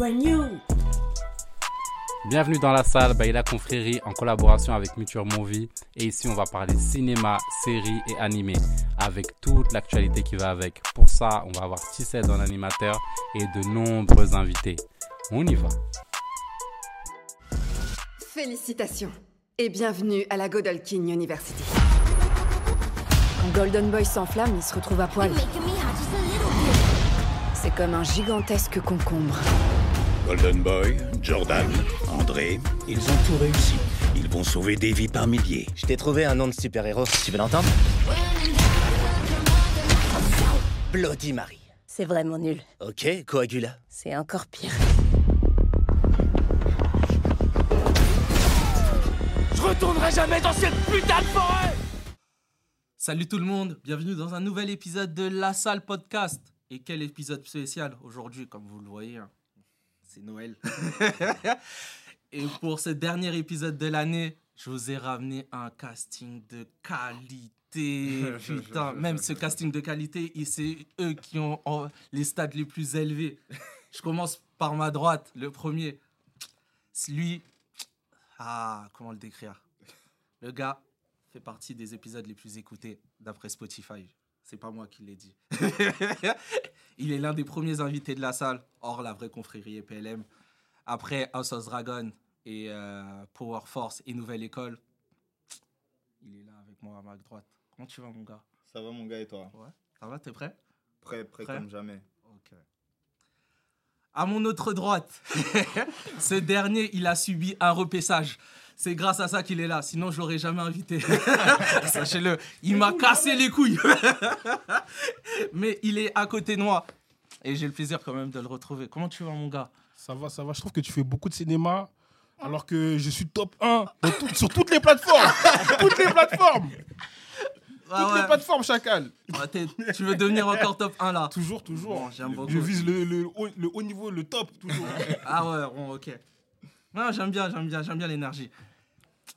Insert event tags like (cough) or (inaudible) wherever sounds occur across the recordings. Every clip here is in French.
brand new. Bienvenue dans la salle Baila Confrérie en collaboration avec Muture Movie. Et ici, on va parler cinéma, séries et animés avec toute l'actualité qui va avec. Pour ça, on va avoir Tissette en animateur et de nombreux invités. On y va. Félicitations et bienvenue à la Godolkin University. Quand Golden Boy s'enflamme, il se retrouve à poil. C'est comme un gigantesque concombre. Golden Boy, Jordan, André, ils ont tout réussi. Ils vont sauver des vies par milliers. Je t'ai trouvé un nom de super-héros, tu veux l'entendre? Bloody Mary. C'est vraiment nul. Ok, Coagula. C'est encore pire. Je retournerai jamais dans cette putain de forêt Salut tout le monde, bienvenue dans un nouvel épisode de La Salle Podcast. Et quel épisode spécial aujourd'hui, comme vous le voyez, hein. C'est Noël. (laughs) Et pour ce dernier épisode de l'année, je vous ai ramené un casting de qualité. (laughs) Putain, (laughs) même ce casting de qualité, c'est eux qui ont les stades les plus élevés. Je commence par ma droite, le premier. C'est Lui, ah, comment le décrire? Le gars fait partie des épisodes les plus écoutés d'après Spotify. C'est pas moi qui l'ai dit. (laughs) Il est l'un des premiers invités de la salle, hors la vraie confrérie et PLM. Après House of Dragon et euh, Power Force et Nouvelle École, il est là avec moi à ma droite. Comment tu vas, mon gars? Ça va mon gars et toi? Ouais. Ça va, t'es prêt? Prêt, prêt, Prêt? comme jamais. Ok. À mon autre droite, (laughs) ce dernier, il a subi un repaissage. C'est grâce à ça qu'il est là, sinon je l'aurais jamais invité. (laughs) Sachez-le, il m'a cassé les couilles. (laughs) Mais il est à côté de moi. Et j'ai le plaisir quand même de le retrouver. Comment tu vas, mon gars? Ça va, ça va. Je trouve que tu fais beaucoup de cinéma, alors que je suis top 1 dans tout- sur toutes les plateformes. toutes les plateformes. Ah toutes ouais. les plateformes, chacal. Ah, Tu veux devenir encore top 1 là Toujours, toujours. Bon, j'aime beaucoup. je vise le, le haut, le haut niveau, le top, toujours. (laughs) Ah ouais, bon, ok. Non, j'aime bien, j'aime bien, j'aime bien l'énergie.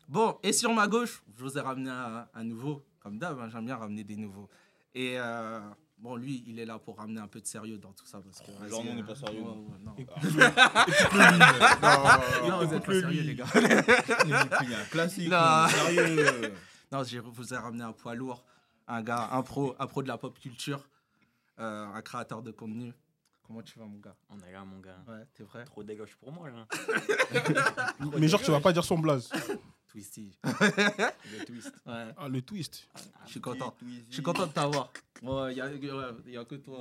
Bon, et sur ma gauche, je vous ai ramené un, un nouveau, comme d'hab, hein, j'aime bien ramener des nouveaux. Et euh, bon, lui, il est là pour ramener un peu de sérieux dans tout ça. Parce que, vas-y, Genre, on n'est euh, pas sérieux, ouais, ouais, non. Non, (laughs) Non, vous êtes pas sérieux, lui. les gars. (laughs) Il y a un classique, Non. sérieux. Non, je vous ai ramené un poids lourd, un gars, un pro, un pro de la pop culture, euh, un créateur de contenu. Comment tu vas, mon gars? On est là, mon gars. Ouais, t'es vrai? Trop dégage pour moi, là. (laughs) Mais genre, tu vas pas dire son blaze. (laughs) Twisty. (laughs) Le twist. Ouais, Ah, le twist. je suis content. Je suis content de t'avoir. Ouais, il y a, ouais, y a que toi.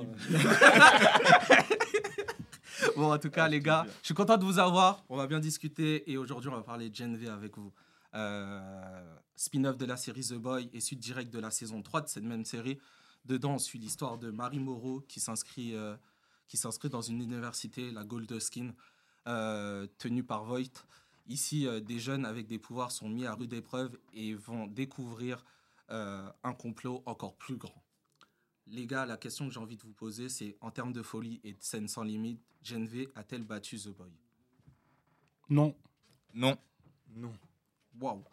bon, en tout cas, les gars, je suis content de vous avoir. On va bien discuter et aujourd'hui, on va parler de Gen V avec vous. Euh, Spin-off de la série The Boy et suite directe de la saison 3 de cette même série. Dedans, on suit l'histoire de Marie Moreau qui s'inscrit euh, qui s'inscrit dans une université, la Goldoskin, euh, tenue par Voight. Ici, euh, des jeunes avec des pouvoirs sont mis à rude épreuve et vont découvrir euh, un complot encore plus grand. Les gars, la question que j'ai envie de vous poser, c'est en termes de folie et de scène sans limite, Gen V a-t-elle battu The Boy? Non. Non. Non. Waouh,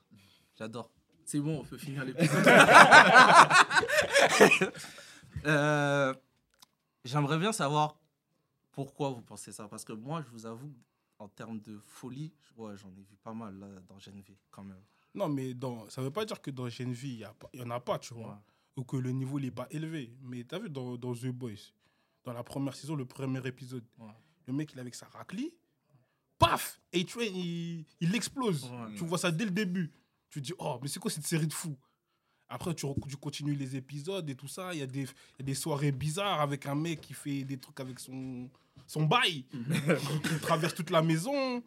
j'adore. C'est bon, on peut finir l'épisode. (laughs) Euh, J'aimerais bien savoir pourquoi vous pensez ça. Parce que moi, je vous avoue, en termes de folie, ouais, j'en ai vu pas mal là, dans Gen V quand même. Non, mais dans, ça veut pas dire que dans Gen V, il y, a pas- il y en a pas, tu vois. Ouais. Ou que le niveau n'est pas élevé. Mais t'as vu dans, dans The Boys, dans la première saison, le premier épisode, Ouais. le mec, il est avec sa raclie, paf A-Train, il, il explose. Ouais. Tu vois ça dès le début. Tu te dis, oh, mais c'est quoi cette série de fous? Après, tu, tu continues les épisodes et tout ça. Il y, a des- il y a des soirées bizarres avec un mec qui fait des trucs avec son, son bail. (laughs) il traverse toute la maison.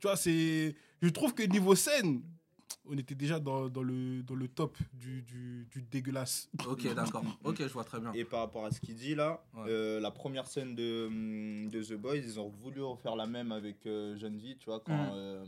Tu vois, c'est. Je trouve que niveau scène, on était déjà dans, dans le, dans le top du, du, du dégueulasse. Ok, d'accord. Ok, je vois très bien. Et par rapport à ce qu'il dit là, Ouais. euh, la première scène de, de The Boys, ils ont voulu refaire la même avec euh, Jeune Vie, tu vois, quand. Mhm. euh,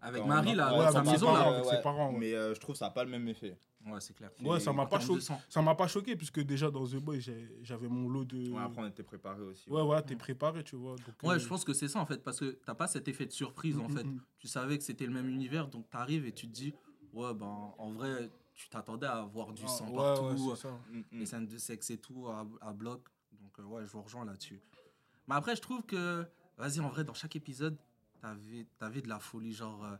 Avec quand- Marie, là, Ouais, dans sa maison, là. avec ses parents, ouais. Mais euh, je trouve que ça n'a pas le même effet. Ouais, c'est clair. Ouais, ça m'a pas choqué. Ça m'a pas choqué puisque déjà dans The Boy, j'avais mon lot de. Ouais, après, on était préparé aussi. Ouais, ouais, t'es préparé, tu vois. donc, Ouais, euh, je pense que c'est ça en fait, parce que t'as pas cet effet de surprise en Mm, fait. mm, mm. Tu savais que c'était le même univers, donc t'arrives et tu te dis, ouais, ben en vrai, tu t'attendais à voir du Ah, sang ouais, partout, ça. Mm, mm. les scènes de sexe et tout à, à bloc. Donc, euh, ouais, je vous rejoins là-dessus. Mais après, je trouve que vas-y, en vrai, dans chaque épisode, t'avais avais de la folie. Genre, euh,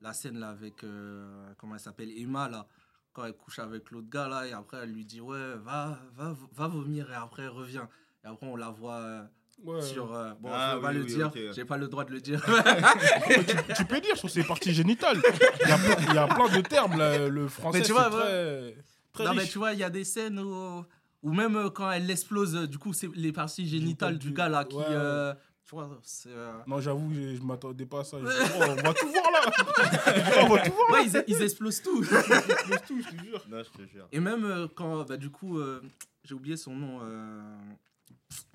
la scène là avec, euh, comment elle s'appelle, Emma, là, quand elle couche avec l'autre gars, là, et après, elle lui dit, ouais, va, va, va vomir, et après, reviens. Et après, on la voit euh, Ouais. sur. euh, bon, Ah, je peux pas oui, le oui, dire, ok. j'ai pas le droit de le dire. (laughs) tu, tu peux dire sur ses parties génitales. Il y a, plein- il y a plein de termes, là, le français, Mais tu vois, très, très non, mais tu vois, il y a des scènes où, où même euh, quand elle explose, du coup, c'est les parties génitales du gars là qui. Ouais. euh, tu vois, c'est. euh, Non, j'avoue, je, je m'attendais pas à ça. (laughs) Je oh, on va tout voir là. (laughs) on va tout voir là. Ouais, ils, ils explosent tout. (laughs) Ils explosent tout, je te jure. Non, je te jure. Et même euh, quand, bah, du coup, euh, j'ai oublié son nom, euh,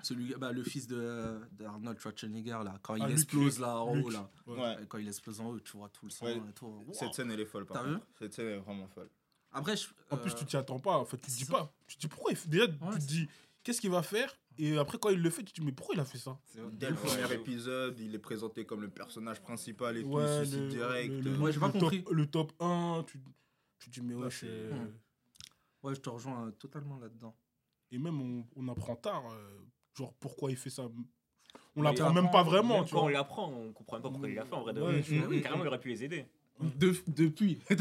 celui, bah, le fils de d'Arnold Schwarzenegger, là, quand il Ah, explose Luc, là en Luc. haut, là. Ouais. Quand il explose en haut, tu vois tout le sang Ouais. et tout. Wow. Cette scène, elle est folle, par contre. Cette scène est vraiment folle. Après, je, En plus, tu t'y attends pas. En fait, tu te dis ça. pas. Tu te dis pourquoi il fait. Déjà, Ouais, tu te dis qu'est-ce qu'il va faire. Et après, quand il le fait, tu te dis mais pourquoi il a fait ça Dès le premier épisode, il est présenté comme le personnage principal et tout, Ouais, suicide direct. le, le- Ouais, j'ai pas le compris. Top, le top 1, tu, tu te dis mais Ouais, wesh. c'est- euh, Hmm. ouais, je te rejoins euh, totalement là-dedans. Et même, on, on apprend tard, euh, genre pourquoi il fait ça. On l'apprend même pas vraiment, Même tu quand on vois. l'apprend, on comprend même pas pourquoi il l'a fait en vrai. de Carrément, il aurait pu les aider. De- depuis. Eh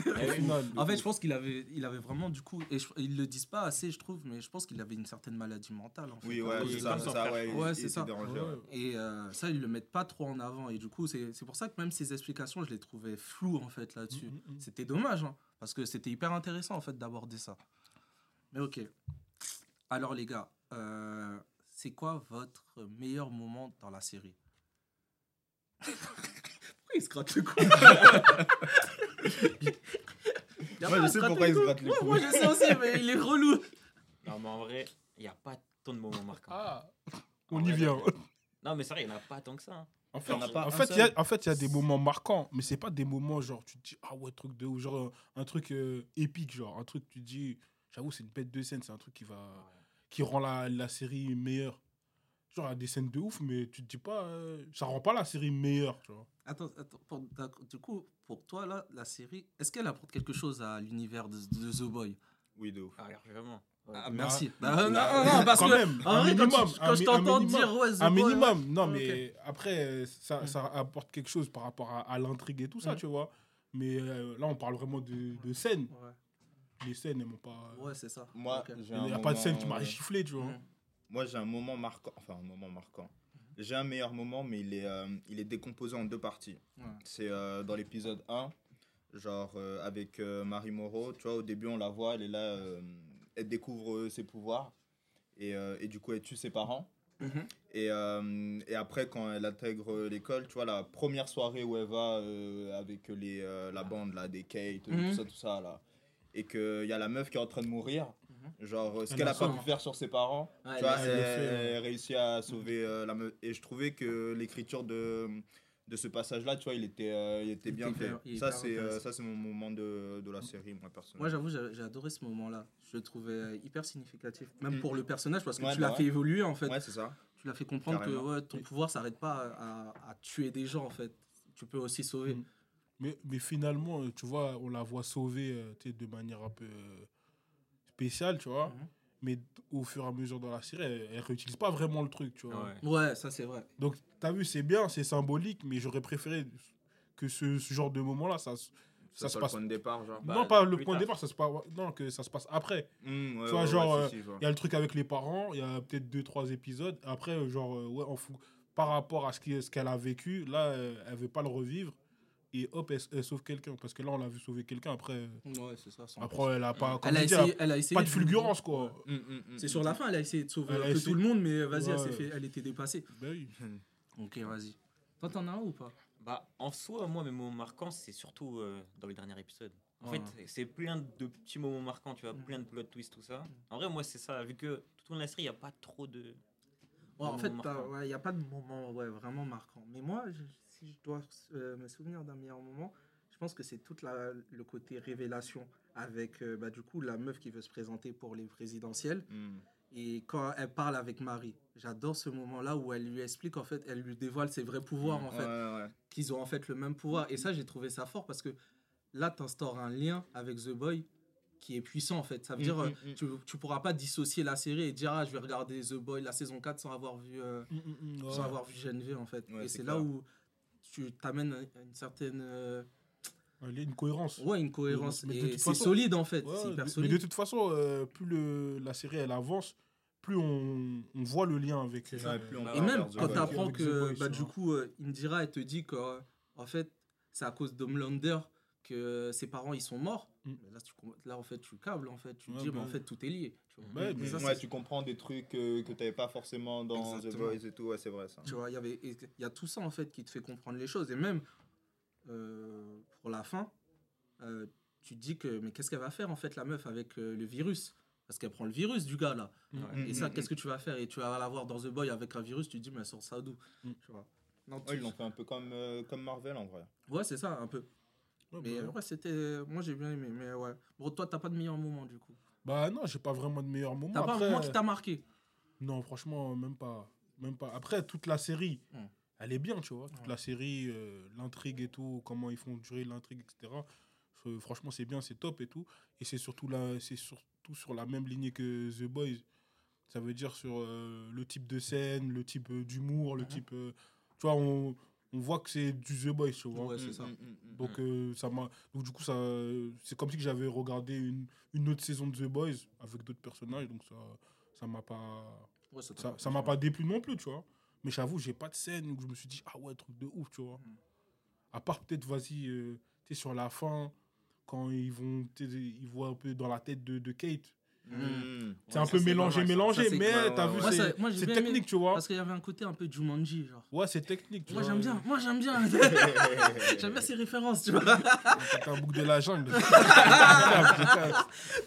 En fait, je pense qu'il avait, il avait vraiment du coup, et je- ils le disent pas assez, je trouve, mais je pense qu'il avait une certaine maladie mentale. En fait, Oui, ouais, c'est ça, ouais. Ouais, c'est dérangé, Ouais. Et euh, ça, ils le mettent pas trop en avant. Et du coup, c'est pour ça que même ces explications, je les trouvais floues en fait là-dessus. Mhm, mhm. C'était dommage, hein, parce que c'était hyper intéressant en fait d'aborder ça. Mais ok. Alors les gars, euh, c'est quoi votre meilleur moment dans la série? (laughs) Pourquoi il se (laughs) gratte le cou Moi, je sais pourquoi il se gratte le cou. Moi, je sais aussi, mais il est relou. Non, mais en vrai, il n'y a pas tant de moments marquants. Ah, En on y vrai, vient. (laughs) Non, mais c'est vrai, il n'y en a pas tant que ça. hein. En Il fait, y en a pas en un fait, il y seul. a, en fait, il y a des moments marquants, mais c'est pas des moments genre tu te dis ah ouais truc de ouf, genre un truc euh, épique, genre un truc tu te dis j'avoue c'est une bête de scène, c'est un truc qui va qui rend la, la série meilleure. Genre il y a des scènes de ouf, mais tu te dis pas euh, ça rend pas la série meilleure, tu vois. Attends, attends pour- d'accord, du coup, pour toi, là, la série, est-ce qu'elle apporte quelque chose à l'univers de, de The Boy? Oui, de ouf. Ah, largement. Ouais. Ah, merci. Bah, Ah, non, non, non, parce quand que, même, en vrai, quand, minimum, un quand je t'entends minimum, dire, ouais, The un Boy, minimum, non mais après ça, ça apporte quelque chose par rapport à, à l'intrigue et tout ça, tu vois. Mais euh, là on parle vraiment de, de scènes. Ouais, Les scènes elles m'ont pas. ouais c'est ça. Moi, Il n'y a pas de scène qui m'a euh, giflé, tu vois. Moi, j'ai un moment marquant. Enfin, un moment marquant. J'ai un meilleur moment, mais il est, euh, il est décomposé en deux parties. Ouais. C'est euh, dans l'épisode 1, genre euh, avec Marie Moreau. Tu vois, au début, on la voit, elle est là, elle découvre ses pouvoirs. Et, et du coup, elle tue ses parents. Mhm. Et, et après, quand elle intègre l'école, tu vois, la première soirée où elle va avec les, la bande, là, des Kate, tout ça, tout ça, là. Et qu'il y a la meuf qui est en train de mourir. Genre, euh, ce Elle qu'elle a pas pu faire sur ses parents, tu vois, elle elle réussit à sauver euh, la meuf. Et je trouvais que l'écriture de, de ce passage-là, tu vois, il était, euh, il était Il bien était fait. Ça, c'est euh, ça, c'est mon moment de, de la série, moi, Moi, personnellement. j'avoue, j'ai adoré ce moment-là. Je le trouvais hyper significatif. Même pour le personnage, parce que Ouais, tu bah l'as ouais. fait évoluer, en fait. Ouais, c'est ça. Tu l'as fait comprendre Carrément. que ouais, ton pouvoir s'arrête pas à, à tuer des gens, en fait. Tu peux aussi sauver. Mm. Mais, mais finalement, tu vois, on la voit sauver de manière un peu euh, spéciale, tu vois. Mhm. Mais au fur et à mesure dans la série, elle, elle réutilise pas vraiment le truc, tu vois. Ouais. Ouais, ça, c'est vrai. Donc, t'as vu, c'est bien, c'est symbolique, mais j'aurais préféré que ce, ce genre de moment-là, ça, se- Ça, se c'est le passe- point de départ, genre. Bah, non, pas le point de départ, ça se passe, non, que ça se passe après. Mmh, ouais, tu vois, ouais, genre, ouais, euh. Il y a le truc avec les parents, il y a peut-être deux, trois épisodes. Après, euh, genre, euh, ouais, en fou- par rapport à ce qu'elle a vécu, là, euh, elle veut pas le revivre. Et hop, elle, elle sauve quelqu'un. Parce que là, on l'a vu sauver quelqu'un. Après, Ouais, c'est ça. sans après elle a pas, elle, a essayé, elle a essayé pas de fulgurance, quoi. Mmh, mmh, mmh, C'est mmh. sur la fin, elle a essayé de sauver Elle a un peu essayé- tout le monde, mais vas-y, elle, fait, était dépassée. Ben oui. (laughs) Ok, vas-y. Toi, t'en as un ou pas? Bah, en soi, moi, mes moments marquants, c'est surtout euh, dans le dernier épisode. En Ouais. fait, c'est plein de petits moments marquants, tu vois, Mm. plein de plot twists, tout ça. En vrai, moi, c'est ça, vu que tout au long de la série, il n'y a pas trop de. Ouais, en fait, il n'y a pas de moment ouais, vraiment marquant. Mais moi, je- si je dois euh, me souvenir d'un meilleur moment, je pense que c'est tout le côté révélation avec euh, bah, du coup la meuf qui veut se présenter pour les présidentielles. Mmh. Et quand elle parle avec Marie, j'adore ce moment-là où elle lui explique, en fait, elle lui dévoile ses vrais pouvoirs, en fait, Ouais, qu'ils ont en fait le même pouvoir. Et ça, j'ai trouvé ça fort parce que là, tu instaures un lien avec The Boy qui est puissant en fait. Ça veut Mm, dire, mm, tu, tu pourras pas dissocier la série et dire, ah, je vais regarder The Boy, la saison 4 sans avoir vu, euh, Mm, sans avoir vu Geneviève en fait. Ouais, et c'est là où tu t'amènes à une certaine. euh, Ouais, il y a une cohérence. ouais, une cohérence. Et c'est solide en fait. Ouais, c'est hyper mais- solide. Mais de toute façon, euh, plus le, la série elle avance, plus on, on voit le lien avec. Ouais, on Et même quand tu apprends que bah, du vois. coup euh, Indira elle te dit que euh, en fait c'est à cause d'Homelander que ses parents ils sont morts. Mm. Mais Là, tu là en fait tu câbles en fait tu Ouais, dis bah mais en fait tout est lié. Tu vois, Ouais, mais ça, ouais, tu comprends des trucs euh, que tu n'avais pas forcément dans The. Boys et tout, ouais, c'est vrai ça. tu vois il y avait et il y a tout ça en fait qui te fait comprendre les choses et même euh, pour la fin euh, tu te dis que mais qu'est-ce qu'elle va faire en fait la meuf avec euh, le virus? Parce qu'elle prend le virus du gars là. Mm, Et ça, mm, qu'est-ce que tu vas faire? Et tu vas la voir dans The Boy avec un virus, tu te dis, mais elle sort ça d'où? Mm. Tu vois Non, Ouais, tu- ils l'ont fait un peu comme, euh, comme Marvel en vrai. Ouais, c'est ça, un peu. Ouais, Mais bah, ouais, c'était. Moi, j'ai bien aimé. Mais ouais. Bon, toi, t'as pas de meilleur moment, du coup. Bah non, j'ai pas vraiment de meilleur moment. T'as pas un moment qui t'a marqué? Non, franchement, même pas. Même pas. Après, toute la série, elle est bien, tu vois. Toute Ouais. la série, euh, l'intrigue et tout, comment ils font durer l'intrigue, etc. Euh, franchement, c'est bien, c'est top et tout. Et c'est surtout, là, c'est surtout sur la même lignée que The Boys. Ça veut dire sur euh, le type de scène, le type euh, d'humour, le type. tu vois, on, on voit que c'est du The Boys, tu vois. Ouais, c'est ça. Mm, mm, mm. Donc, euh, ça m'a. Donc, du coup, ça, c'est comme si que j'avais regardé une, une autre saison de The Boys avec d'autres personnages. Donc, ça, ça m'a pas. Ouais, ça m'a pas déplu non plus, tu vois. Mais j'avoue, j'ai pas de scène où je me suis dit, ah ouais, truc de ouf, tu vois. Mm. À part peut-être, vas-y, euh, tu sais, sur la fin, quand ils vont, ils voient un peu dans la tête de, de Kate. Mm. C'est un peu c'est mélangé, mélangé, Ça, c'est- mais t'as ouais, vu, ouais. Moi, c'est moi, c'est technique, tu vois. Parce qu'il y avait un côté un peu Jumanji, genre. Ouais, c'est technique, tu Moi, vois. j'aime bien. Moi, j'aime bien. (laughs) (laughs) j'aime bien ces références, tu vois. T'as un bouc de la jungle. (laughs)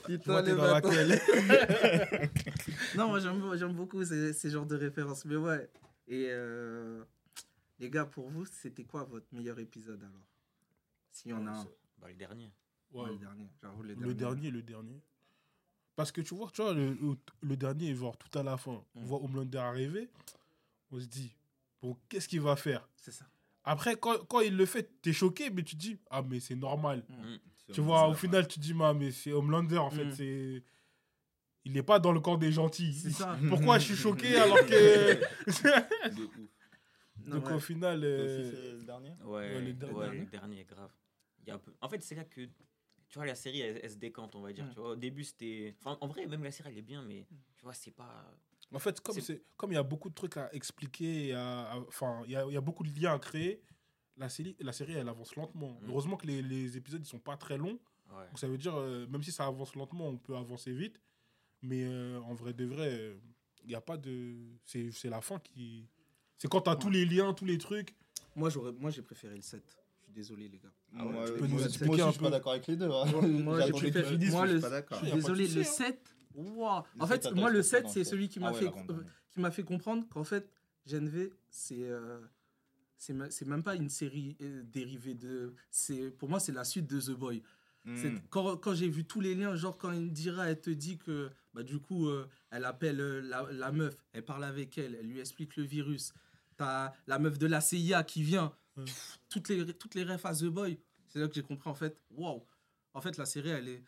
Putain, les dans bâtards. laquelle non, moi, j'aime j'aime beaucoup ces, ces genres de références. Mais ouais. Et euh, les gars, pour vous, c'était quoi votre meilleur épisode alors? S'il y en a un. Bah, le dernier. Ouais, Ouais, le dernier. J'avoue, le, Le dernier, le dernier. Parce que tu vois, tu vois le, le- le dernier, genre tout à la fin, on Mm. voit Homelander arriver, on se dit, bon, qu'est-ce qu'il va faire? C'est ça. Après, quand, quand il le fait, t'es choqué, mais tu te dis, ah, mais c'est normal. C'est Tu vois, au final, tu te dis, ah, mais c'est Homelander, en fait, Mm. c'est. Il n'est pas dans le camp des gentils. C'est ça. (laughs) Pourquoi je suis choqué (laughs) alors que. Non, Donc ouais. au final. Euh, aussi, c'est le dernier? Ouais, Ouais, le ouais, dernier. le dernier, grave. Il y a un peu... En fait, c'est là que. Tu vois, la série, elle, elle se décante, on va dire. Mm. Tu vois, au début, c'était. Enfin, en vrai, même la série, elle est bien, mais tu vois, c'est pas. En fait, comme C'est- comme il y a beaucoup de trucs à expliquer, enfin, il y a, il y a beaucoup de liens à créer, la série, la série elle avance lentement. Mm. Heureusement que les, les épisodes ils sont pas très longs. Ouais. Donc ça veut dire, euh, même si ça avance lentement, on peut avancer vite. Mais euh, en vrai de vrai, euh, il n'y a pas de. C'est c'est la fin qui. C'est quand tu as tous les liens, tous les trucs. Moi, j'aurais, moi, j'ai préféré le 7. Je suis désolé, les gars. Ah Moi, tu peux moi, nous moi expliquer aussi, un je suis pas d'accord avec les deux. hein. Moi, (laughs) tu je suis pas d'accord. Pas de Désolé, le hein. 7. Waouh. Le En 7, fait, moi, je le comprends 7, dans c'est celui qui m'a Ah fait, qui m'a fait comprendre qu'en fait, Genv, c'est euh, c'est me- c'est même pas une série euh, dérivée de. c'est Pour moi, c'est la suite de The Boy. C'est- Mm. Quand, quand j'ai vu tous les liens, genre quand Indira, elle te dit que bah, du coup, euh, elle appelle euh, la, la meuf, elle parle avec elle, elle lui explique le virus. T'as la meuf de la CIA qui vient, Ouais. Pff, toutes, les, toutes les refs à The Boy. C'est là que j'ai compris en fait, waouh. En fait, la série, elle est,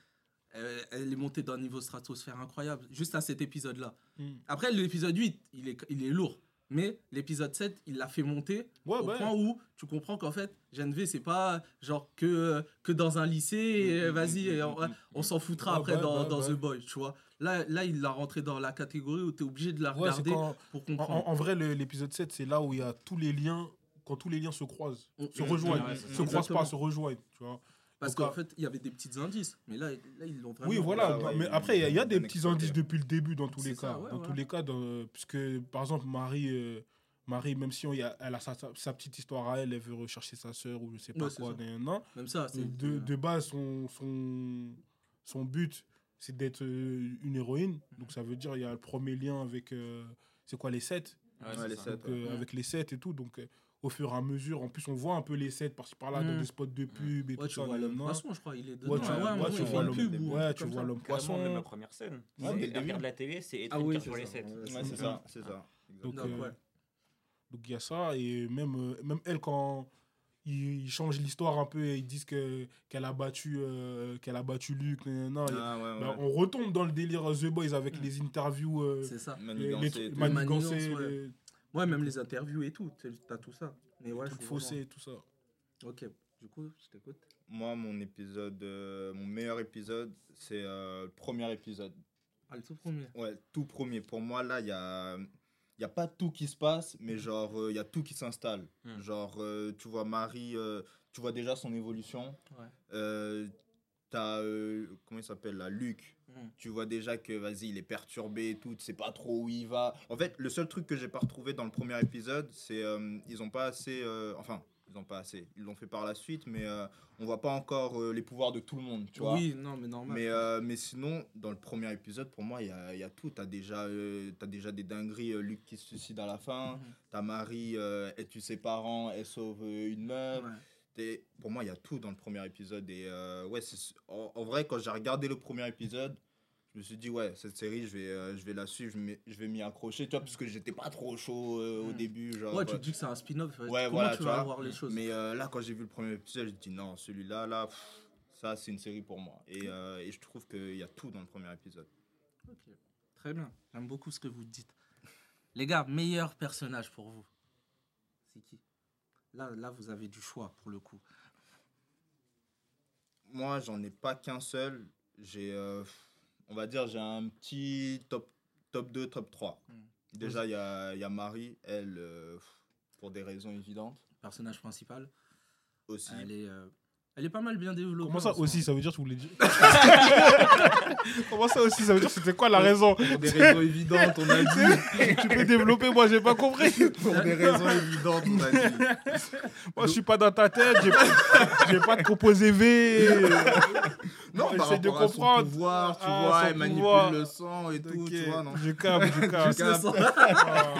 elle, elle est montée d'un niveau stratosphère incroyable, juste à cet épisode-là. Mm. Après, l'épisode 8, il est, il est lourd. Mais l'épisode 7, il l'a fait monter Ouais, au ouais. point où tu comprends qu'en fait, Genv, c'est pas genre que, que dans un lycée, et Mm, mm, vas-y, on, on s'en foutra Ouais, après dans, dans. The Boy, tu vois. Là, là, il l'a rentré dans la catégorie où tu es obligé de la regarder quand- pour en, comprendre. en- en vrai, l'épisode 7, c'est là où il y a tous les liens, quand tous les liens se croisent, se rejoignent, ouais, se croisent pas, se rejoignent, tu vois. Parce qu'en fait, il y avait des petits indices. Mais là, là ils l'ont vraiment. Oui, voilà. Ouais, mais après, il y a, y des petits indices depuis le début dans tous les ça, cas. ouais, dans ouais. tous les cas, dans- puisque par exemple, Marie, euh, Marie même si on, y a, elle a sa, petite histoire à elle, elle veut rechercher sa sœur ou je sais pas Ouais, quoi, ça. nan, nan, Même ça, c'est. de, de base, son, son, son but, c'est d'être euh, une héroïne. Donc ça veut dire il y a le premier lien avec, euh, c'est quoi, les sept? Ouais, Ouais, c'est les ça. sept. donc, euh, Ouais. avec les sets et tout. Donc, euh, au fur et à mesure, en plus, on voit un peu les sets par-ci par-là dans Mm. des spots de pub et Ouais, tout tu ça. vois l'homme poisson, je crois. Il est dedans. Ouais, tu, Ah vois- ouais, ouais, ouais, tu vois l'homme pub ouais, tu vois l'homme Carrément, même la poisson. première scène. Ouais, C'est- dès le regarde la télé, c'est Ah oui, sur c'est les ça. 7. Ouais, Ouais, c'est ça, c'est ça. Donc, Donc, euh. Donc il y a ça, et même, euh, même elle, quand ils, changent l'histoire un peu et ils disent que qu'elle a battu euh, qu'elle a battu Luke. nanana. Et- Ah, ouais, bah, ouais. on retombe dans le délire The Boys avec les interviews. euh, C'est ça. les- manigancés, ouais. les Ouais, même les interviews et tout. T'as tout ça. Mais ouais, trucs je faussés, tout ça. Ok, du coup, je t'écoute. Moi, mon épisode, euh, mon meilleur épisode, c'est euh, le premier épisode. Ah, le tout premier. Ouais, tout premier. Pour moi, là, il y a, il y a pas tout qui se passe, mais genre, euh, il y a tout qui s'installe. Mm. Genre, euh, tu vois Marie, euh, tu vois déjà son évolution. Ouais. Euh, T'as, euh, comment il s'appelle là, Luc. Mm. Tu vois déjà que, vas-y, il est perturbé et tout, tu sais pas trop où il va. En fait, le seul truc que j'ai pas retrouvé dans le premier épisode, c'est euh, ils ont pas assez, euh, enfin, ils ont pas assez, ils l'ont fait par la suite, mais euh, on voit pas encore euh, les pouvoirs de tout le monde, tu vois. Oui, non, mais normal. Mais, mais sinon, dans le premier épisode, pour moi, il y a, y a tout. T'as déjà, t'as déjà des dingueries. Luc qui se suicide à la fin. Mhm. T'as Marie, elle tue ses parents, elle sauve une meuf. Ouais. Pour moi, il y a tout dans le premier épisode. Et euh, ouais, c'est- en, en vrai, quand j'ai regardé le premier épisode, je me suis dit, ouais, cette série, je vais, euh, je vais la suivre, je je vais m'y accrocher, tu vois, parce que j'étais pas trop chaud euh, au Mhm. début. Genre, Ouais, tu te dis que c'est un spin-off. Ouais, Comment voilà, tu tu vas vois. voir les choses? Mais là, quand j'ai vu le premier épisode, j'ai dit non, celui-là, là, pff, ça, c'est une série pour moi. Et, et je trouve qu'il y a tout dans le premier épisode. Ok, Très bien. J'aime beaucoup ce que vous dites. Les gars, meilleur personnage pour vous C'est qui? Là, là, vous avez du choix pour le coup. Moi, j'en ai pas qu'un seul. J'ai, euh, on va dire, j'ai un petit top, top 2, top 3. Mm. Déjà, il y a, il y a Marie, elle, euh, pour des raisons évidentes Personnage principal. aussi. Elle est, euh, elle est pas mal bien développée. Comment ça aussi Ça veut dire que tu voulais dire. (laughs) Comment ça aussi Ça veut dire que c'était quoi la raison Pour des raisons évidentes, on a dit. Tu peux développer, moi j'ai pas compris. pour des raisons évidentes, on a dit. (laughs) Moi je suis pas dans ta tête, j'ai pas, j'ai pas de composé V. Non, par Essaye de comprendre. pouvoir, tu Ah, vois, elle manipule pouvoir. le sang et tout, tu vois, non Je capte, je (laughs) capte. Je capte. Ah.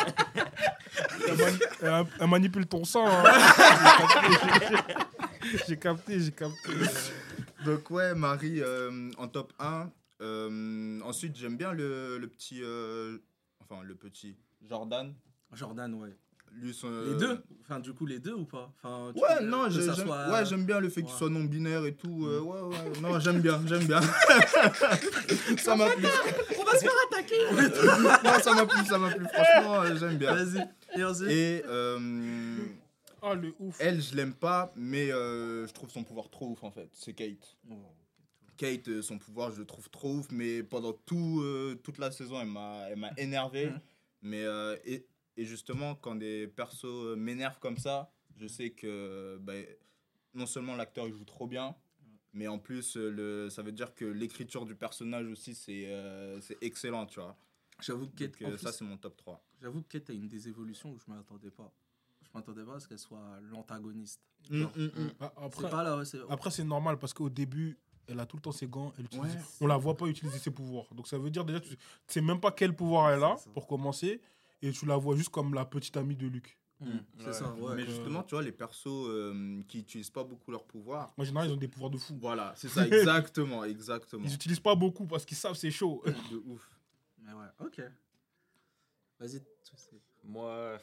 Elle, mani- elle- elle manipule ton sang. hein. (laughs) J'ai capté, j'ai capté. Donc ouais, Marie euh, en top 1. Euh, ensuite, j'aime bien le, le petit... euh, enfin, le petit Jordan. Jordan, ouais. Lui, son, Les deux Enfin, du coup, les deux ou pas enfin, tu- Ouais, que non, j'ai- ça j'aime soit- ouais, j'aime bien le fait qu'il ouais. soit non-binaire et tout. euh, ouais, ouais, non, j'aime bien, j'aime bien. (laughs) ça m'a plu. On va se faire attaquer (laughs) non, ça m'a plu, ça m'a plu. Franchement, euh, j'aime bien. Vas-y. Et euh, Ah, le ouf. elle, je l'aime pas, mais euh, je trouve son pouvoir trop ouf en fait. C'est Kate. Oh. Kate, euh, son pouvoir, je le trouve trop ouf, mais pendant tout, euh, toute la saison, elle m'a, elle m'a énervé. Mhm. Mais, euh, et, et justement, quand des persos m'énervent comme ça, je sais que bah, non seulement l'acteur il joue trop bien, mais en plus, le, ça veut dire que l'écriture du personnage aussi, c'est, euh, c'est excellent, tu vois. J'avoue que Kate, Donc, ça, c'est mon top 3. j'avoue que Kate a une des évolutions où je m'attendais pas. Je m'attendais pas à ce qu'elle soit l'antagoniste. Mm, mm, mm. Ah, C'est Après, pas là, c'est... après c'est normal parce qu'au début, elle a tout le temps ses gants. Elle utilise- Ouais. On la voit pas utiliser ses pouvoirs. Donc ça veut dire déjà, tu sais même pas quel pouvoir elle a pour commencer. Et tu la vois juste comme la petite amie de Luc. Mm, c'est Ouais. ça, ouais. Mais justement, tu vois, les persos euh, qui utilisent pas beaucoup leur pouvoir, En général, ils ont des pouvoirs de fou. voilà, (laughs) c'est ça, exactement, exactement. Ils utilisent pas beaucoup parce qu'ils savent c'est chaud. De ouf. Mais ouais, ok. Vas-y, tu sais. Moi,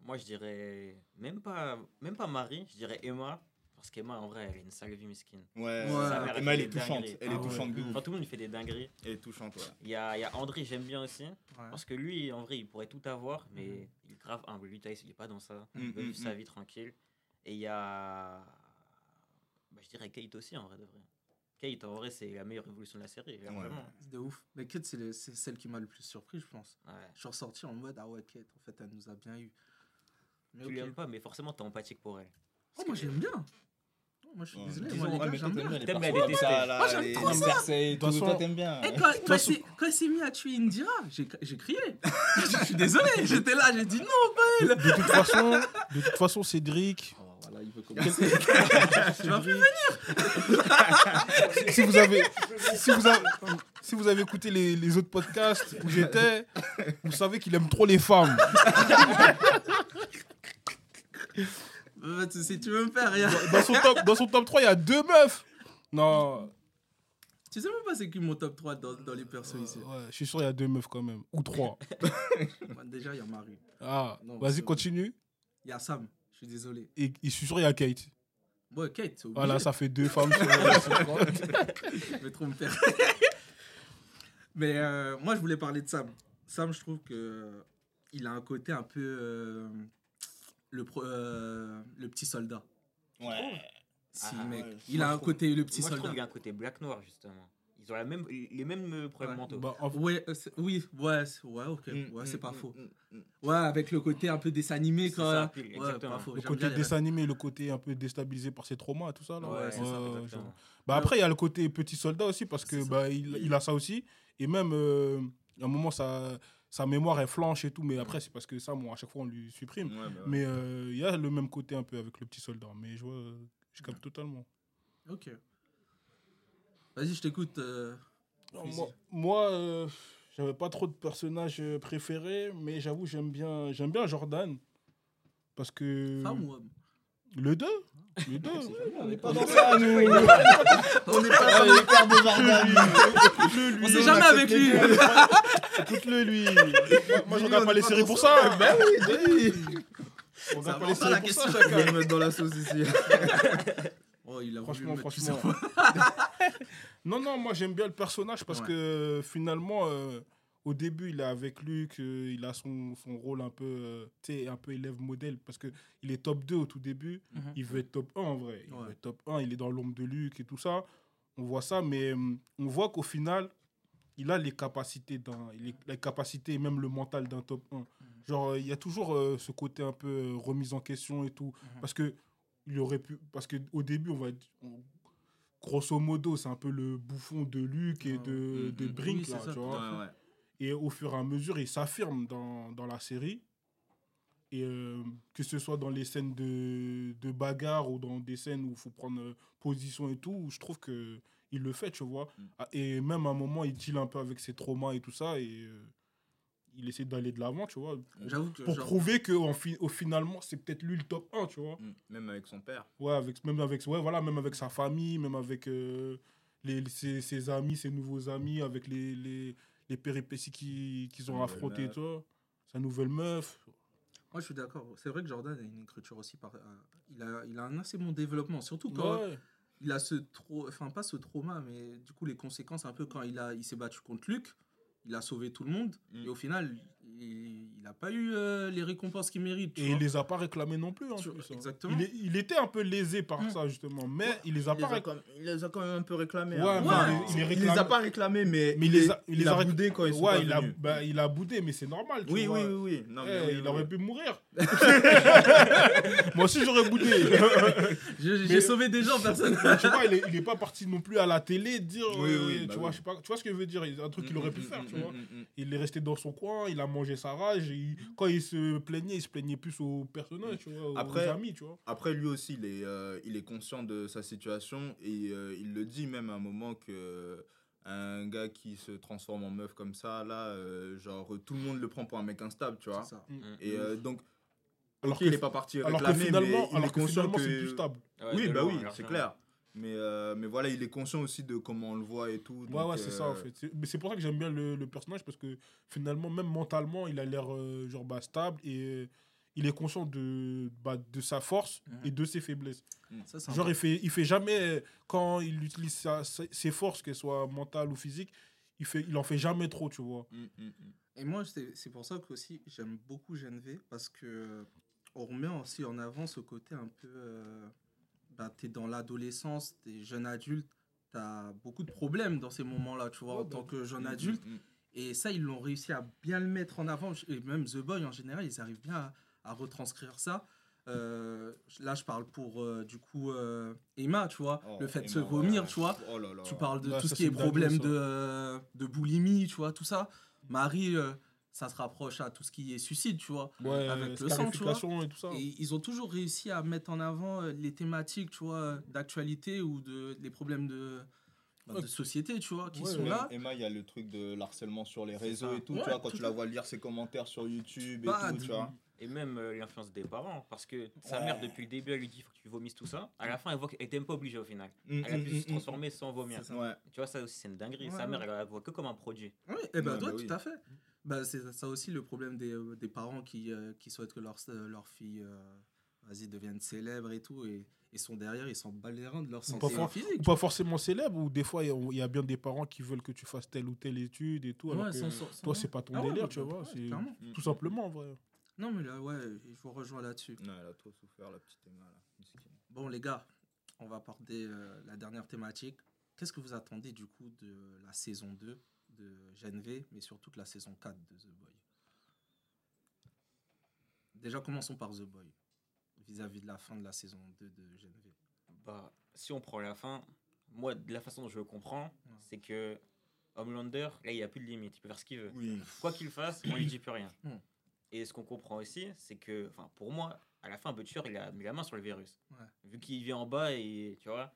moi, je dirais même pas, même pas Marie, je dirais Emma. Parce qu'Emma, en vrai, elle a une sale vie mesquine. Ouais, Ouais. Sa mère, Emma, elle est des touchante. dingueries. Elle Ah est ouais. touchante de ouf. Enfin, tout le monde il fait des dingueries. Elle est touchante, ouais. Il y a, il y a André, j'aime bien aussi. Ouais. Parce que lui, en vrai, il pourrait tout avoir, mais il est grave humble. Lui, il est pas dans ça. Mm, Il veut mm, vivre sa mm. vie tranquille. Et il y a. Bah, je dirais Kate aussi, en vrai, de vrai. Kate, en vrai, c'est la meilleure évolution de la série. Ouais. Vraiment. C'est de ouf. Mais Kate, c'est, le- c'est celle qui m'a le plus surpris, je pense. Ouais. Je suis ressorti en mode, ah ouais, Kate, en fait, elle nous a bien eu. Mais Tu ok. l'aimes pas, mais forcément, t'es empathique pour elle. Oh, moi, j'aime bien. Oh, moi, je suis désolé. Disons, Moi, les ouais, gars, mais j'aime bien. T'aimes la là, Moi, j'aime les- trop les ça. Toute façon- toi, t'aimes bien. Quand, il s'est, mis à tuer Indira, j'ai, j'ai crié. (laughs) je suis désolé, j'étais là, j'ai dit non, De, Belle. de toute façon, de toute façon, Cédric, Oh, voilà, il veut (laughs) commencer. tu vas plus si vous avez, si vous avez, si vous avez écouté les, les autres podcasts où j'étais, vous savez qu'il aime trop les femmes. Euh, tu sais, tu veux me faire rien. Dans son top, dans son top 3, il y a deux meufs. Non, Tu sais même pas c'est qui mon top 3 dans, dans les persos ici. ouais, je suis sûr il y a deux meufs quand même, ou trois. Moi, (laughs) déjà, il y a Marie. Ah, vas-y continue. Il y a Sam. Je suis désolé. Et je suis sûr, il y a Kate. Ouais, Kate, c'est obligé. Voilà, ça fait deux femmes sur (laughs) je vais trop me faire. (laughs) Mais euh, moi, je voulais parler de Sam. Sam, je trouve que il a un côté un peu euh, le, pro- euh, le petit soldat. Ouais. Si, Ah, mec. ouais. Il a un trouve- côté le petit Moi, je trouve soldat. y a un côté black noir, justement. Ils ont la même, les mêmes euh, problèmes Ouais. mentaux. Bah, en- Ouais, euh, c'est- oui, ouais, c'est- ouais, ok, Mm, ouais, mm, c'est pas mm, faux. Ouais, avec le côté un peu dessin animé C'est quand ça, pile, exactement. pas faux. le côté bien les dessin animé, le côté un peu déstabilisé par ses traumas, tout ça. Là. Ouais, c'est ça, exactement. Bah après, il y a le côté petit soldat aussi, parce que C'est ça. bah, il, il a ça aussi. Et même, euh, à un moment, sa, sa mémoire, elle flanche et tout. Mais après, c'est parce que ça, bon, à chaque fois, on lui supprime. Ouais, bah ouais. Mais euh, il y a le même côté un peu avec le petit soldat. Mais je vois, je capte totalement. Ok. Vas-y, je t'écoute. euh, moi, moi euh, j'avais pas trop de personnages euh, préférés, mais j'avoue, j'aime bien, j'aime bien Jordan. Parce que. Femme ou homme? Le 2 Le 2 On n'est pas dans ça, nous. On n'est pas dans les pères de lui. On sait jamais avec lui. Écoute-le, lui. Moi, moi, je regarde pas les séries pour ça. Ben oui, ben oui. On regarde pas va les pas séries la pour question, ça. chacun. me mettre dans la sauce ici. (laughs) Oh, il a Franchement, franchement. (laughs) Non, non, moi j'aime bien le personnage parce que finalement, euh, au début, il est avec Luc, euh, il a son, son rôle un peu, euh, un peu élève modèle parce que il est top 2 au tout début. Mhm. Il veut être top 1 en vrai. Il Ouais. veut être top 1, il est dans l'ombre de Luc et tout ça. On voit ça, mais hum, on voit qu'au final, il a les capacités d'un, les capacités et même le mental d'un top 1. Genre, euh, il y a toujours euh, ce côté un peu euh, remise en question et tout. Mhm. Parce que il aurait pu, parce que au début, on va être, on- grosso modo, c'est un peu le bouffon de Luc et de, Mhm. de Oui, Brink, là, ça, tu tout vois. à Ouais, ouais. Et au fur et à mesure, il s'affirme dans, dans la série. Et euh, que ce soit dans les scènes de, de bagarre ou dans des scènes où il faut prendre euh, position et tout, je trouve que il le fait, tu vois. Mm. Ah, Et même à un moment, il deal un peu avec ses traumas et tout ça. Et euh, il essaie d'aller de l'avant, tu vois. Que. Pour genre- prouver que en fi- au finalement, c'est peut-être lui le top 1, tu vois. Mm. Même avec son père. Ouais, avec, même, avec, ouais, voilà, même avec sa famille, même avec euh, les, ses, ses amis, ses nouveaux amis, avec les, les, les péripéties qui- qu'ils ont affrontées, toi. Sa nouvelle meuf. Moi, je suis d'accord. C'est vrai que Jordan a une écriture aussi. Par... euh, il, a, il a un assez bon développement. Surtout quand Ouais. il a ce trau... Enfin, pas ce trauma, mais du coup, les conséquences, un peu quand il, a... il s'est battu contre Luke. Il a sauvé tout le monde. Mm. Et au final, il n'a pas eu euh, les récompenses qu'il mérite. tu Et vois. il les a pas réclamés non plus, en Tu- plus. hein. exactement. Il, est- il était un peu lésé par Mm. ça, justement. Mais il les a Il les, pas a quand, il les a quand même un peu réclamés. Ouais, hein. Ouais. il, les- Il a pas réclamés, mais, Mais il les a, il il les a a boudé quand ils sont ouais, pas il a, bah, il a boudé, mais c'est normal. tu Oui, vois. oui, oui, oui. Non, mais Eh, oui, il oui, aurait pu mourir. (laughs) (laughs) Moi aussi, j'aurais boudé. (laughs) J'ai sauvé des gens, personne. Tu vois, il est, il est pas parti non plus à la télé dire. Oui, euh, oui, tu, bah vois, pas, tu vois ce que je veux dire il y a Un truc qu'il aurait pu faire, tu vois. Mm, mm, mm. Il est resté dans son coin, il a mangé sa rage. et il- quand il se plaignait, il se plaignait plus aux personnages, tu vois, aux Après- amis, tu vois. Après, lui aussi, il est, euh, il est conscient de sa situation et euh, il le dit même à un moment que un gars qui se transforme en meuf comme ça, là, euh, genre, tout le monde le prend pour un mec instable, tu vois. C'est ça. Et euh, donc, Alors ok, que, il est pas parti alors que réclamer, finalement, mais il alors est que conscient finalement, que... c'est plus stable. Ouais, oui, bah loin, oui, c'est clair. Mais, euh, mais voilà, il est conscient aussi de comment on le voit et tout. Ouais, donc, ouais, c'est ça, euh, en fait. C'est- Mais c'est pour ça que j'aime bien le, le personnage, parce que finalement, même mentalement, il a l'air euh, genre bah, stable et euh, il est conscient de, bah, de sa force et de ses faiblesses. Ça, c'est Genre, il fait, il fait jamais, quand il utilise sa- ses forces, qu'elles soient mentales ou physiques, il, fait, il en fait jamais trop, tu vois. mm, mm, mm. Et moi, c'est c'est pour ça que aussi j'aime beaucoup GNV parce que on remet aussi en avant ce côté un peu. Bah, t'es dans l'adolescence, t'es jeune adulte, t'as beaucoup de problèmes dans ces moments-là, tu vois, en bah, tant que jeune Mm, adulte. mm, mm. Et ça, ils l'ont réussi à bien le mettre en avant. Et même The Boy, en général, ils arrivent bien à, à retranscrire ça. Euh, là, je parle pour, euh, du coup, euh, Emma, tu vois, Oh, le fait de se vomir, ouais. tu vois. Oh là là. Tu parles de tout ce qui est problème de, de boulimie, tu vois, tout ça. Marie, euh, ça se rapproche à tout ce qui est suicide, tu vois. Ouais, Avec le sang, tu vois. et tout ça. Et ils ont toujours réussi à mettre en avant euh, les thématiques, tu vois, d'actualité ou de, les problèmes de, bah, de société, tu vois, qui Ouais, sont là. Emma, il y a le truc de l'harcèlement sur les réseaux et tout, Ouais, tu vois, quand tout tu la vois lire ses commentaires sur YouTube Bah, et tout, de- tu vois. Et même euh, l'influence des parents, parce que sa Ouais. mère, depuis le début, elle lui dit faut que tu vomisses tout ça. À la fin, elle voit qu'elle était même pas obligée au final. Mm, Elle a mm, pu mm, se mm. transformer sans vomir. Ouais. Tu vois, ça aussi, c'est une dinguerie. Ouais, Sa mère, elle la voit que comme un produit. Oui, et ben Ouais, toi, bah oui. tout à fait. Bah, c'est ça aussi le problème des, euh, des parents qui, euh, qui souhaitent que leur, s- leur fille euh, euh, vas-y, deviennent célèbres et tout, et ils sont derrière, ils s'en battent les reins de leur santé pas, for- physique. pas forcément célèbre, ou des fois, il y a- il y, a bien des parents qui veulent que tu fasses telle ou telle étude et tout. alors Ouais, que sans- sans- sans- toi, c'est pas ton Ah ouais, délire, tu vois. ouais, c'est clairement. tout simplement, en vrai. Non, mais là, ouais, il faut rejoindre là-dessus. Non, elle a trop souffert, la petite Emma, là. Bon, les gars, on va aborder euh, la dernière thématique. Qu'est-ce que vous attendez du coup de la saison 2 de Gen V, mais surtout de la saison 4 de The Boy Déjà, commençons par The Boy, vis-à-vis de la fin de la saison 2 de Gen V. Bah, si on prend la fin, moi, de la façon dont je le comprends, c'est que Homelander, là, il n'y a plus de limite. Il peut faire ce qu'il veut. Oui. Quoi qu'il fasse, on lui dit plus rien. Mm. Et ce qu'on comprend aussi, c'est que, enfin, pour moi, à la fin, Butcher, il a mis la main sur le virus. Ouais. Vu qu'il vient en bas et, tu vois,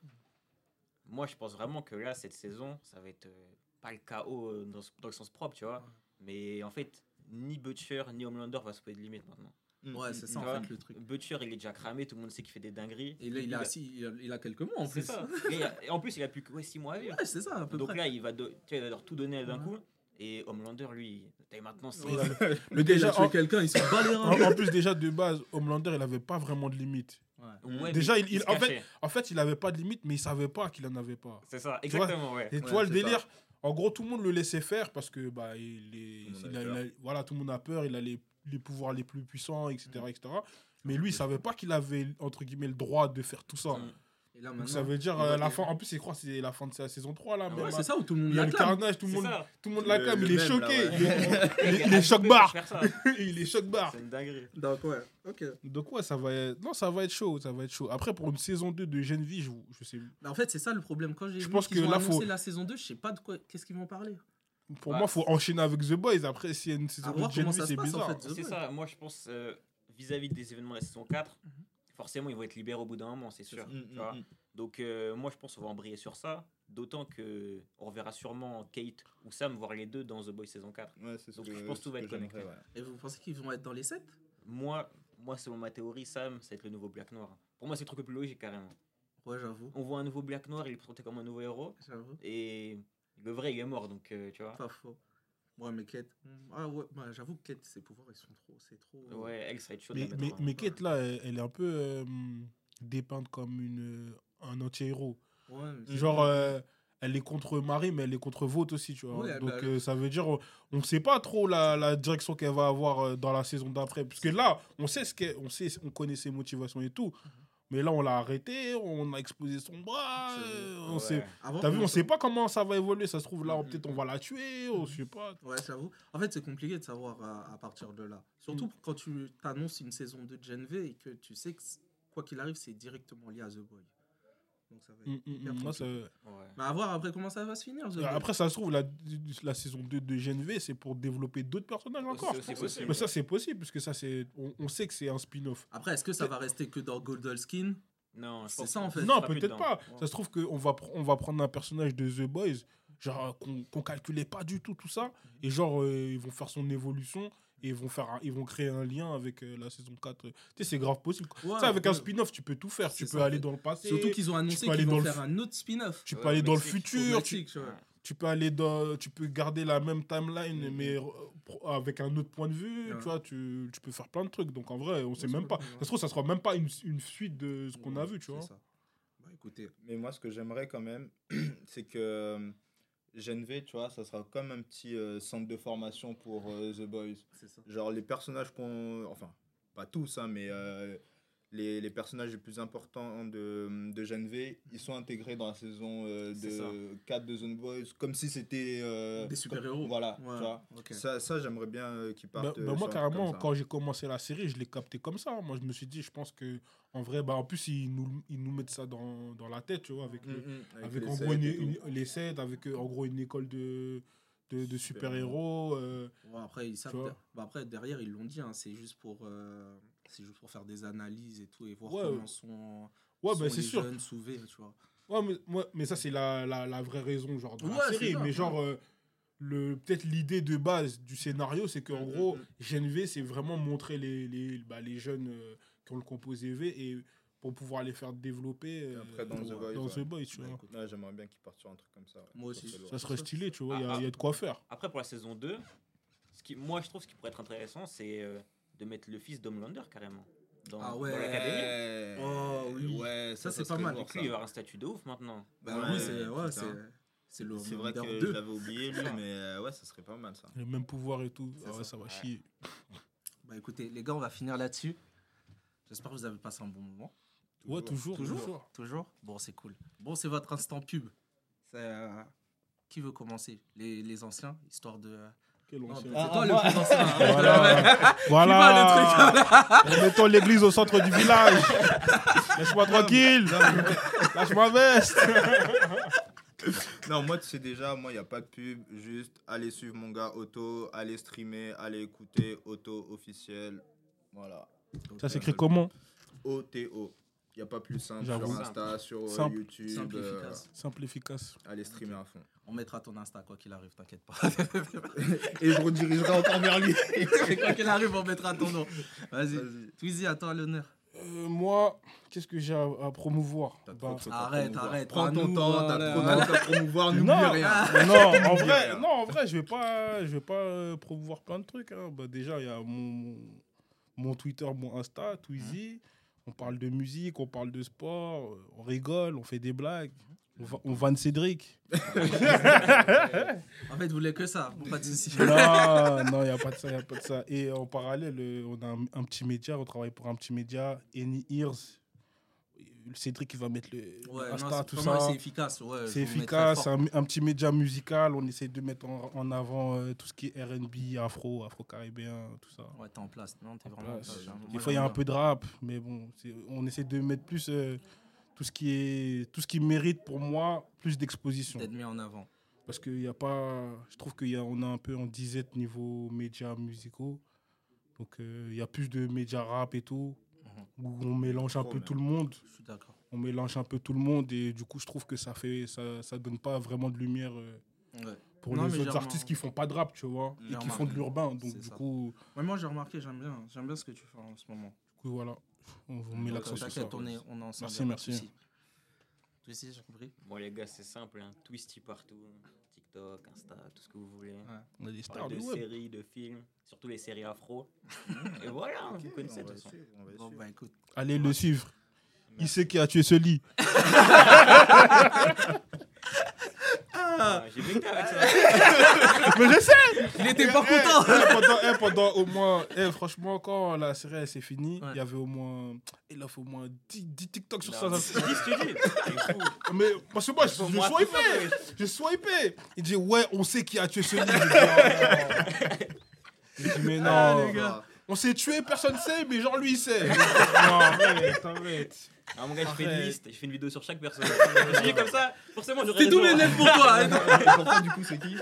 moi, je pense vraiment que là, cette saison, ça va être euh, pas le chaos euh, dans, dans le sens propre, tu vois. Ouais. Mais en fait, ni Butcher, ni Homelander va se poser de limite maintenant. Ouais, c'est ça en fait le truc. Butcher, il est déjà cramé, tout le monde sait qu'il fait des dingueries. Et là, il, a, a- six- il, a, il a quelques mois en plus. ça. (laughs) Et, il a- et en plus, il a plus que 6 mois à vivre. Ouais, c'est ça, à peu Donc près. là, il va, do- tu vois, il va leur tout donner d'un Ouais. coup. Et Homelander, lui, t'as maintenant. Ouais. (laughs) Mais Le gars, il a déjà, tué en, quelqu'un, il se bat les reins. en- en plus, déjà, de base, Homelander, il avait pas vraiment de limite. Ouais. Ouais, Déjà, il- il- en fait-. En fait, il avait pas de limite, mais il savait pas qu'il en avait pas. C'est ça, Tu vois, exactement, ouais. Et vois, le ça. En gros, tout le monde le laissait faire parce que bah, il est, Tout le monde il a a- peur. il a- voilà, tout le monde a peur, il a les, les pouvoirs les plus puissants, etc. etc. Mais lui, il savait pas qu'il avait, entre guillemets, le droit de faire tout ça. Mm. Et là, Donc maintenant, ça veut dire il euh, la fin. En plus, il croit que c'est la fin de sa saison 3 là. Ah ouais, hein. c'est ça où tout le monde Il y a le carnage, tout le monde, ça. tout le monde l'acclame, le il est choqué. ouais. Il (laughs) est- il il choc ça. (laughs) Il est choc barre. C'est une dinguerie. Donc, ouais, ok. Donc ouais, ça va être... Non, ça va être chaud, ça va être chaud. Après, pour une saison 2 de Genevieve, je, je sais... Bah, en fait, c'est ça le problème. Quand j'ai Je vu pense qu'ils que ont là, annoncé faut- la saison 2, je sais pas de quoi, qu'est-ce qu'ils vont parler. Pour Bah, moi, faut enchaîner avec The Boys. Après, s'il y a une saison À 2 voir de se c'est bizarre. C'est ça, moi je pense euh, vis-à-vis des événements de la saison 4, Mhm. Forcément ils vont être libérés au bout d'un moment, c'est sûr. Mm, tu vois. mm, mm. Donc euh, moi je pense qu'on va embrayer sur ça, d'autant que on reverra sûrement Kate ou Sam voir les deux dans The Boys saison 4. Ouais, Donc, que je pense que tout va être connecté. ouais. Et vous pensez qu'ils vont être dans les 7 Moi, moi selon ma théorie, Sam, ça va être le nouveau Black Noir. Pour moi c'est le truc le plus logique carrément. Ouais, j'avoue. On voit un nouveau Black Noir, il est présenté comme un nouveau héros, J'avoue. et le vrai il est mort, donc euh, tu vois. Pas faux. Ouais, mais Kate. hmm, Ah ouais, bah, j'avoue que Kate, ses pouvoirs, ils sont trop. C'est trop. Ouais, elle, ça va être chaud de Mais, la mais, mettre en- mais Kate, là, elle, elle est un peu euh, dépeinte comme une, euh, un anti-héros. Ouais, mais- Genre, euh, elle est contre Marie, mais elle est contre Vought aussi, tu vois. Ouais, Donc, bah, euh, ça veut dire, on- on ne sait pas trop la, la direction qu'elle va avoir euh, dans la saison d'après. Parce que là, on sait ce qu'elle, on sait, on connaît ses motivations et tout. Mais là, on l'a arrêté, on a exposé son bras. Euh, on Ouais. sait, t'as vu, on sait pas comment ça va évoluer. Ça se trouve, là, Mhm. peut-être on va la tuer, on sait pas. Ouais, j'avoue. En fait, c'est compliqué de savoir à, à partir de là. Surtout Mm. quand tu t'annonces une saison 2 de Gen V et que tu sais que, quoi qu'il arrive, c'est directement lié à The Boy. Donc ça va être Mm, mm, hyper mm. Moi, compliqué. ça- Ouais. Mais à voir après comment ça va se finir. The. Après, ça se trouve, la, la saison 2 de GNV, c'est pour développer d'autres personnages encore. aussi possible. Mais ça, c'est possible, parce que ça, c'est, on, on sait que c'est un spin-off. Après, est-ce que ça va rester que dans Skin? Non, C'est ça, en fait. non, peut-être pas. Ouais. Ça se trouve qu'on va, pr- on va prendre un personnage de The Boys, genre qu'on, qu'on calculait pas du tout, tout ça, et genre, euh, ils vont faire son évolution. Et ils vont, faire un- ils vont créer un lien avec euh, la saison 4. Tu sais, c'est grave possible. Ouais, sais, avec un spin-off, tu peux tout faire. Tu peux ça, aller dans le passé. Surtout qu'ils ont annoncé qu'ils vont faire un autre spin-off. Tu peux aller dans le futur. Tu, peux aller dans tu peux garder la même timeline Mhm. mais euh, avec un autre point de vue Ouais. tu vois tu, tu peux faire plein de trucs donc en vrai on sait Ouais, même c'est pas ça se trouve ça sera même pas une, une suite de ce qu'on a vu tu c'est vois ça. Bah écoutez, Mais moi, ce que j'aimerais quand même, (clears throat) c'est que Gen V, tu vois, ça sera comme un petit euh, centre de formation pour euh, The Boys. c'est ça. Genre les personnages qu'on... Enfin, pas tous, hein, mais euh, les, les personnages les plus importants de, de Gen V, ils sont intégrés dans la saison euh, de 4 de The Boys, comme si c'était... euh, Des super-héros. Voilà, Ouais, tu vois. ok. Ça, ça j'aimerais bien euh, qu'ils Bah, partent. bah, moi carrément ça. quand j'ai commencé la série je l'ai capté comme ça moi je me suis dit je pense que en vrai bah en plus ils nous, ils nous mettent ça dans, dans la tête tu vois avec, Mm, le- mm, avec les en gros une- une- les sets avec en gros une école de de, de Super super héros euh, Ouais, après, ils savent. Bah, après, derrière, ils l'ont dit, hein, c'est juste pour. euh, C'est juste pour faire des analyses et tout et voir Ouais, comment ouais. sont, ouais sont bah c'est les sûr jeunes tu vois. Ouais, mais, moi- mais ça, c'est la, la, la vraie raison, genre, de Ouais, la série. ça, Mais ouais. genre, euh, le, peut-être l'idée de base du scénario, c'est qu'en Mm, gros, mm, mm. Gen V, c'est vraiment montrer les, les, bah, les jeunes euh, qui ont le composé V et pour pouvoir les faire développer euh, après, dans The dans Boys, dans ouais. The Boys, tu Bah, vois. Ouais, j'aimerais bien qu'ils partent sur un truc comme ça. ouais. Moi aussi. Ça serait stylé, tu vois, il y, a- Ah, il y a de quoi faire. Après, pour la saison 2, ce qui, moi, je trouve ce qui pourrait être intéressant, c'est euh, de mettre le fils d'Homelander carrément. dans, Ah dans ouais. l'académie. Oh oui. Ouais, Ça, ça, c'est pas mal. il va avoir un statut de ouf maintenant. Bah Ouais, oui, c'est ouais, c'est c'est le C'est vrai que je l'avais oublié lui, (laughs) mais euh, ouais, ça serait pas mal ça. Le même pouvoir et tout. Ah ouais, ça. ça va Ouais. chier. (laughs) Bah écoutez, les gars, on va finir là-dessus. J'espère que vous avez passé un bon moment. Ouais, toujours. Toujours Toujours Bon, c'est cool. Bon, c'est votre instant pub. Euh, Qui veut commencer? Les, les anciens, histoire de... Quel Non, ancien. c'est Ah, toi ah, le moi. plus ancien. (laughs) (laughs) hein. Voilà. voilà. (laughs) Remettons l'église au centre du village. Laisse-moi tranquille. Lâche ma veste. Non, moi, tu sais déjà, moi, il n'y a pas de pub. Juste, allez suivre mon gars Auto, allez streamer, allez écouter Auto officiel. Voilà. Ça s'écrit comment? OTO. Il n'y a pas plus simple sur Insta, sur euh, Simple. YouTube. Simple, euh, efficace. Simple, efficace. allez streamer à fond. On mettra ton Insta, quoi qu'il arrive, t'inquiète pas. (laughs) Et je redirigerai encore vers lui. Et (laughs) quoi qu'il arrive, on mettra ton nom. Vas-y. Twizy, à toi l'honneur. Euh, moi, qu'est-ce que j'ai à, à promouvoir? Bah, Arrête, promouvoir. arrête. Prends ton nous, temps, voilà. t'as trop de à promouvoir, n'oublie Non. rien. non, en vrai, rien. non, en vrai, je vais pas, je vais pas euh, promouvoir plein de trucs. hein. Bah, déjà, il y a mon, mon, mon Twitter, mon Insta, Twizy. On parle de musique, on parle de sport, euh, on rigole, on fait des blagues. On, va, on vanne Cédric. (laughs) En fait, vous voulez que ça, pas de soucis. non, non, il n'y a pas de ça, il a pas de ça. Et en parallèle, euh, on a un, un petit média, on travaille pour un petit média, Any Ears. Cédric, il va mettre le, le Ouais, non, tout ça. c'est efficace. ouais, C'est efficace, un, un petit média musical. On essaie de mettre en, en avant euh, tout ce qui est RB, afro, afro-caribéen, tout ça. Ouais, t'es en place. Non, t'es En vraiment en place. place. J'aime- Des fois, il y a un peu de rap, mais bon, on essaie de mettre plus euh, tout, ce qui est, tout ce qui mérite pour moi plus d'exposition. d'être mis en avant. Parce qu'il y a pas. Je trouve qu'on a un peu en disette niveau médias musicaux. Donc, euh, il y a plus de médias rap et tout, Où on mélange un Trop peu tout le monde. Je suis d'accord. On mélange un peu tout le monde et du coup, je trouve que ça fait ça, ça donne pas vraiment de lumière euh, Ouais. pour Non, les autres artistes qui font pas de rap, tu vois, et qui remarqué. font de l'urbain. Donc, du ça. coup, Ouais, moi, j'ai remarqué, j'aime bien. J'aime bien ce que tu fais en ce moment. du coup, voilà. On, on met l'accent sur ça. On est, on est ensemble. Merci, merci. aussi, j'ai compris. Bon, les gars, c'est simple. Hein. Twisty partout. TikTok, Insta, tout ce que vous voulez. On a des stars de web. séries, de films, surtout les séries afro. (laughs) Et voilà, vous connaissez Bon, suivre. bah écoute. Allez le suivre. Il sait qui a tué ce lit. (laughs) Ah, J'ai vécu avec ça. (laughs) Mais je sais Il était pas Eh, content eh, pendant, eh, pendant au moins, eh, franchement, quand la série s'est finie, il y avait au moins, il a fait au moins 10, 10 TikTok sur ça. (laughs) Mais parce que moi, je, je swipais, je swipais. Il dit ouais, on sait qui a tué ce (laughs) oh. Dit, mais non, Ah, les gars. On s'est tué, personne sait, mais genre lui il sait. non, arrête, arrête. Ah, mon gars, je fais une liste, je fais une vidéo sur chaque personne. (laughs) Je dis comme ça, forcément, j'aurais C'est tous les nets pour toi. hein. Et pour toi, du coup, c'est qui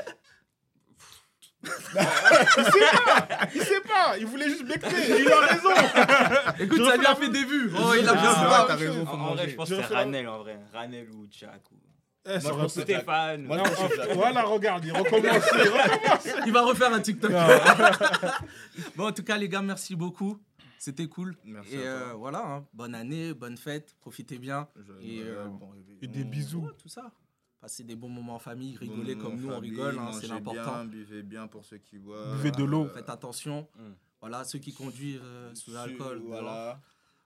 Il sait pas, il voulait juste becter, il a raison. Écoute, ça lui a fait des vues. Oh, il a bien t'as raison, faut En, vrai, je pense que c'est Ranel en vrai. Ranel ou Jack. Ou... Eh, ça Moi, je Stéphane. Moi, Non, je pense que en- c'est- voilà, regarde, il recommence. il (laughs) va refaire un TikTok. (laughs) Bon, en tout cas, les gars, merci beaucoup. C'était cool. Merci Et euh, voilà, hein. bonne année, bonne fête, profitez bien. Je- Et, ouais, euh, bon. Et des bisous. Ouais, tout ça. Passer des bons moments en famille, Bon rigoler moment comme nous, on rigole, hein, c'est l'important. bien, Buvez bien pour ceux qui boivent. Buvez de l'eau. Faites attention. Mm. Voilà, ceux qui conduisent euh, sous l'alcool. Voilà.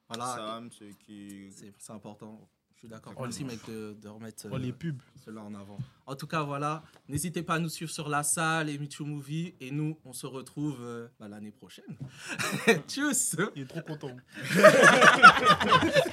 Voilà, Sam, ceux qui. c'est important. Je suis d'accord. Oh, Merci, mec, de, de remettre Oh, euh, les pubs. cela en avant. En tout cas, voilà. N'hésitez pas à nous suivre sur la salle et Michu Movie. Et nous, on se retrouve euh, bah, l'année prochaine. (laughs) Tchuss Il est trop content. (laughs)